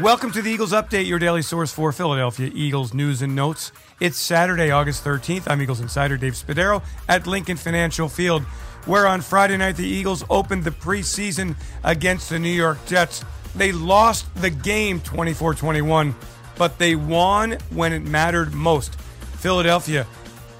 Welcome to the Eagles Update, your daily source for Philadelphia Eagles news and notes. It's Saturday, August 13th. I'm Eagles insider Dave Spadaro at Lincoln Financial Field, where on Friday night the Eagles opened the preseason against the New York Jets. They lost the game 24 21, but they won when it mattered most. Philadelphia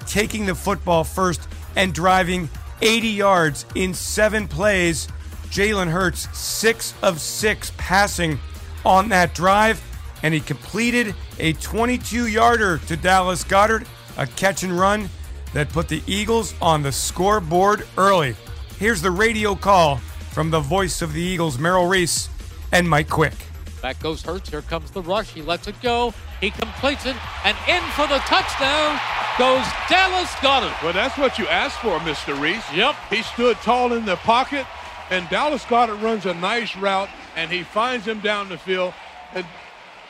taking the football first and driving 80 yards in seven plays. Jalen Hurts, six of six passing on that drive, and he completed a 22 yarder to Dallas Goedert, a catch and run that put the Eagles on the scoreboard early. Here's the radio call from the voice of the Eagles, Merrill Reese and Mike Quick. Back goes Hurts. Here comes the rush. He lets it go. He completes it. And in for the touchdown goes Dallas Goedert. Well, that's what you asked for, Mr. Reese. Yep. He stood tall in the pocket, and Dallas Goedert runs a nice route, and he finds him down the field. And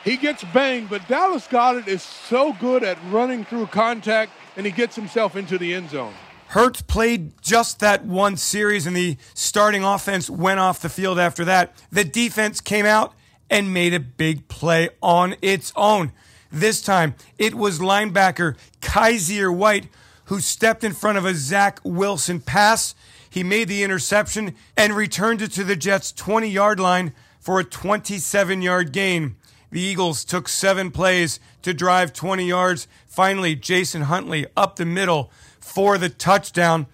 he gets banged, but Dallas Goedert is so good at running through contact, and he gets himself into the end zone. Hurts played just that one series, and the starting offense went off the field after that. The defense came out and made a big play on its own. This time, it was linebacker Kyzir White who stepped in front of a Zach Wilson pass. He made the interception and returned it to the Jets' 20 yard line for a 27 yard gain. The Eagles took seven plays to drive 20 yards. Finally, Jason Huntley up the middle for the touchdown.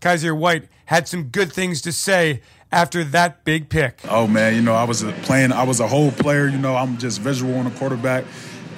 Kyzir White had some good things to say after that big pick. Oh man, you know I was playing. I was a whole player. You know I'm just visual on a quarterback,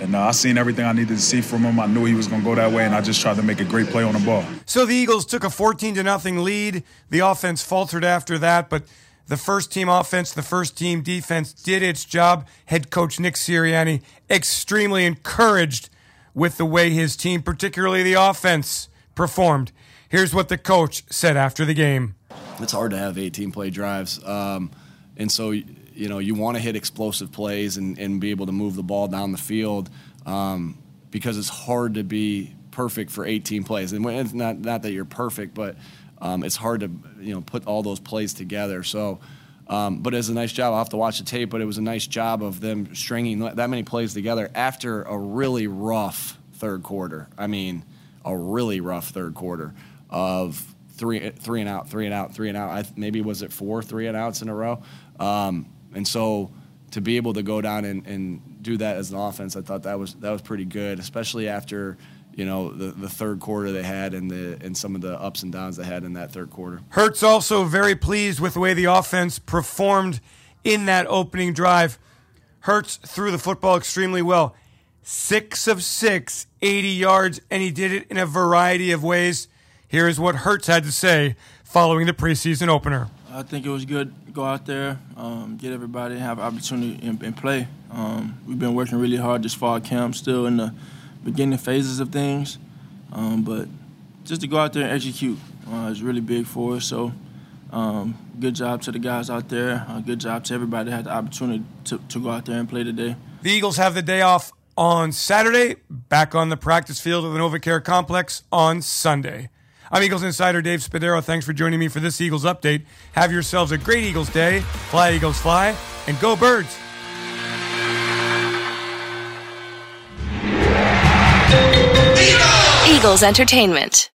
and uh, I seen everything I needed to see from him. I knew he was going to go that way, and I just tried to make a great play on the ball. So the Eagles took a 14 to nothing lead. The offense faltered after that, but the first team offense, the first team defense did its job. Head coach Nick Sirianni extremely encouraged with the way his team, particularly the offense, performed. Here's what the coach said after the game. It's hard to have 18 play drives. Um, and so, you know, you want to hit explosive plays and, and be able to move the ball down the field um, because it's hard to be perfect for 18 plays. And it's not, not that you're perfect, but um, it's hard to, you know, put all those plays together. So, um, but it's a nice job. I'll have to watch the tape, but it was a nice job of them stringing that many plays together after a really rough third quarter. I mean, a really rough third quarter of three three and out, three and out, three and out. I, maybe was it four three and outs in a row, um, and so to be able to go down and, and do that as an offense, I thought that was that was pretty good, especially after you know the, the third quarter they had and the and some of the ups and downs they had in that third quarter. Hurts also very pleased with the way the offense performed in that opening drive. Hurts threw the football extremely well. Six of six, 80 yards, and he did it in a variety of ways. Here is what Hurts had to say following the preseason opener. I think it was good to go out there, um, get everybody have opportunity and, and play. Um, we've been working really hard this fall camp, still in the beginning phases of things, um, but just to go out there and execute uh, is really big for us. So, um, good job to the guys out there. Uh, good job to everybody that had the opportunity to, to go out there and play today. The Eagles have the day off on Saturday, back on the practice field of the NovaCare Complex on Sunday. I'm Eagles Insider Dave Spadaro. Thanks for joining me for this Eagles update. Have yourselves a great Eagles day. Fly, Eagles, fly, and go, birds. Eagles Entertainment.